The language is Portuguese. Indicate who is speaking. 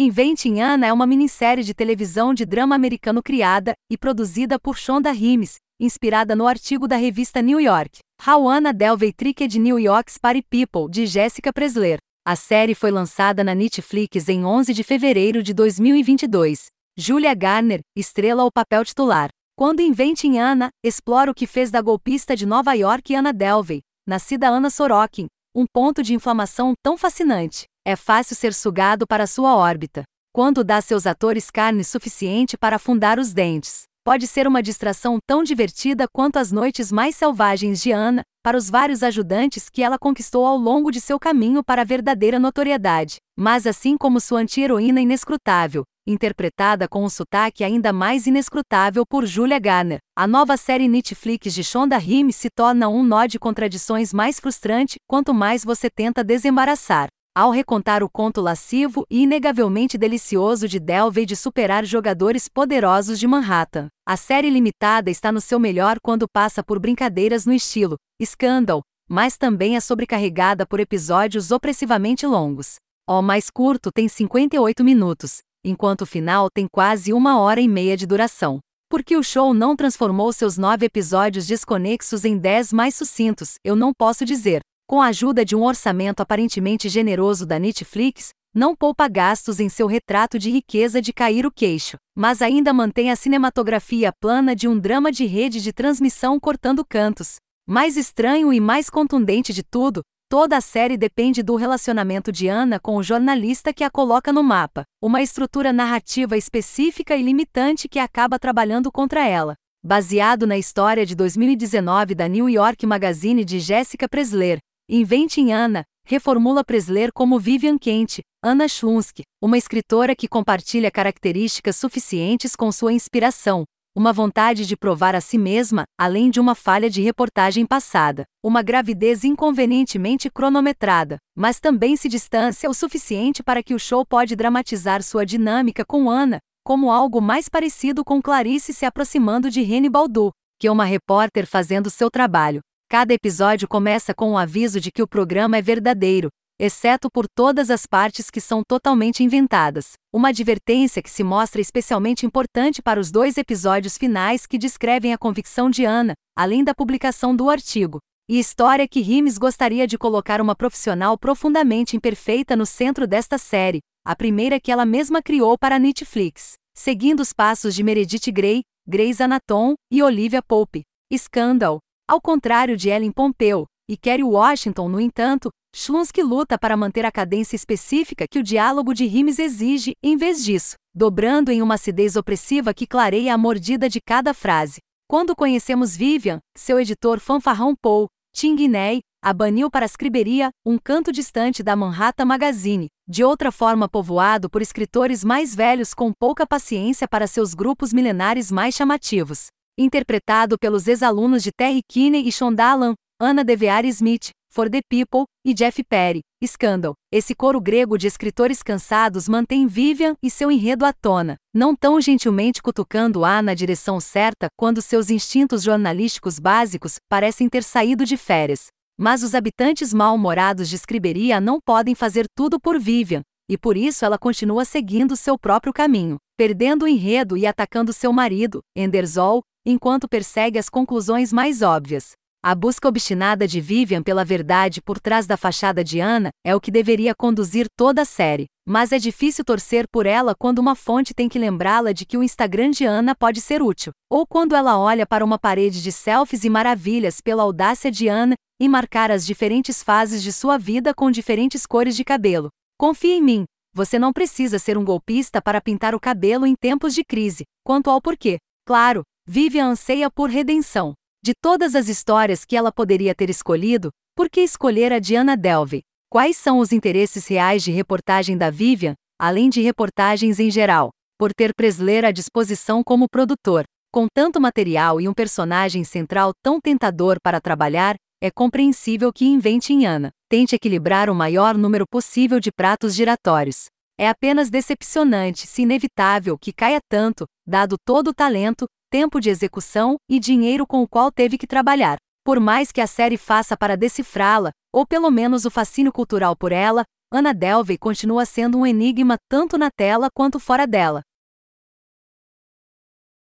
Speaker 1: Inventing Anna é uma minissérie de televisão de drama americano criada e produzida por Shonda Rhimes, inspirada no artigo da revista New York. How Anna Delvey Tricked New York's Party People, de Jessica Presler. A série foi lançada na Netflix em 11 de fevereiro de 2022. Julia Garner estrela o papel titular. Quando Inventing Anna explora o que fez da golpista de Nova York Anna Delvey, nascida Anna Sorokin, um ponto de inflamação tão fascinante. É fácil ser sugado para sua órbita. Quando dá seus atores carne suficiente para afundar os dentes. Pode ser uma distração tão divertida quanto as noites mais selvagens de Ana, para os vários ajudantes que ela conquistou ao longo de seu caminho para a verdadeira notoriedade. Mas assim como sua anti-heroína inescrutável, interpretada com um sotaque ainda mais inescrutável por Julia Garner. A nova série Netflix de Shonda Rhimes se torna um nó de contradições mais frustrante quanto mais você tenta desembaraçar. Ao recontar o conto lascivo e inegavelmente delicioso de Delvey de superar jogadores poderosos de Manhattan, a série limitada está no seu melhor quando passa por brincadeiras no estilo Scandal, mas também é sobrecarregada por episódios opressivamente longos. O mais curto tem 58 minutos, enquanto o final tem quase uma hora e meia de duração. Porque o show não transformou seus nove episódios desconexos em dez mais sucintos, eu não posso dizer. Com a ajuda de um orçamento aparentemente generoso da Netflix, não poupa gastos em seu retrato de riqueza de cair o queixo, mas ainda mantém a cinematografia plana de um drama de rede de transmissão cortando cantos. Mais estranho e mais contundente de tudo, Toda a série depende do relacionamento de Anna com o jornalista que a coloca no mapa, uma estrutura narrativa específica e limitante que acaba trabalhando contra ela. Baseado na história de 2019 da New York Magazine de Jessica Presler, Inventing Anna, reformula Presler como Vivian Kent, Anna Schlunsky, uma escritora que compartilha características suficientes com sua inspiração, uma vontade de provar a si mesma, além de uma falha de reportagem passada, uma gravidez inconvenientemente cronometrada, mas também se distancia o suficiente para que o show pode dramatizar sua dinâmica com Ana, como algo mais parecido com Clarice se aproximando de Rene Baldu, que é uma repórter fazendo seu trabalho. Cada episódio começa com um aviso de que o programa é verdadeiro, exceto por todas as partes que são totalmente inventadas. Uma advertência que se mostra especialmente importante para os dois episódios finais que descrevem a convicção de Ana, além da publicação do artigo. E história que Rimes gostaria de colocar uma profissional profundamente imperfeita no centro desta série, a primeira que ela mesma criou para a Netflix, seguindo os passos de Meredith Grey, Grey's Anatomy e Olivia Pope. Scandal. Ao contrário de Ellen Pompeu e Kerry Washington, no entanto, Schlunsky luta para manter a cadência específica que o diálogo de rimes exige, em vez disso, dobrando em uma acidez opressiva que clareia a mordida de cada frase. Quando conhecemos Vivian, seu editor fanfarrão Paul, Tinguinei, a baniu para a escriberia, um canto distante da Manhattan Magazine, de outra forma povoado por escritores mais velhos com pouca paciência para seus grupos milenares mais chamativos. Interpretado pelos ex-alunos de Terry Kinney e Shondalan, Anna DeVere Smith, For the People, e Jeff Perry, Scandal. Esse coro grego de escritores cansados mantém Vivian e seu enredo à tona, não tão gentilmente cutucando-a na direção certa quando seus instintos jornalísticos básicos parecem ter saído de férias. Mas os habitantes mal-humorados de Escriberia não podem fazer tudo por Vivian, e por isso ela continua seguindo seu próprio caminho, perdendo o enredo e atacando seu marido, Enderzol, enquanto persegue as conclusões mais óbvias. A busca obstinada de Vivian pela verdade por trás da fachada de Anna é o que deveria conduzir toda a série, mas é difícil torcer por ela quando uma fonte tem que lembrá-la de que o Instagram de Anna pode ser útil, ou quando ela olha para uma parede de selfies e maravilhas pela audácia de Anna e marcar as diferentes fases de sua vida com diferentes cores de cabelo. Confie em mim, você não precisa ser um golpista para pintar o cabelo em tempos de crise. Quanto ao porquê, claro, Vivian anseia por redenção. De todas as histórias que ela poderia ter escolhido, por que escolher a Diana Delvey? Quais são os interesses reais de reportagem da Vivian, além de reportagens em geral? Por ter Presler à disposição como produtor, com tanto material e um personagem central tão tentador para trabalhar, é compreensível que invente em Ana. Tente equilibrar o maior número possível de pratos giratórios. É apenas decepcionante, se inevitável, que caia tanto, dado todo o talento, tempo de execução e dinheiro com o qual teve que trabalhar. Por mais que a série faça para decifrá-la, ou pelo menos o fascínio cultural por ela, Anna Delvey continua sendo um enigma tanto na tela quanto fora dela.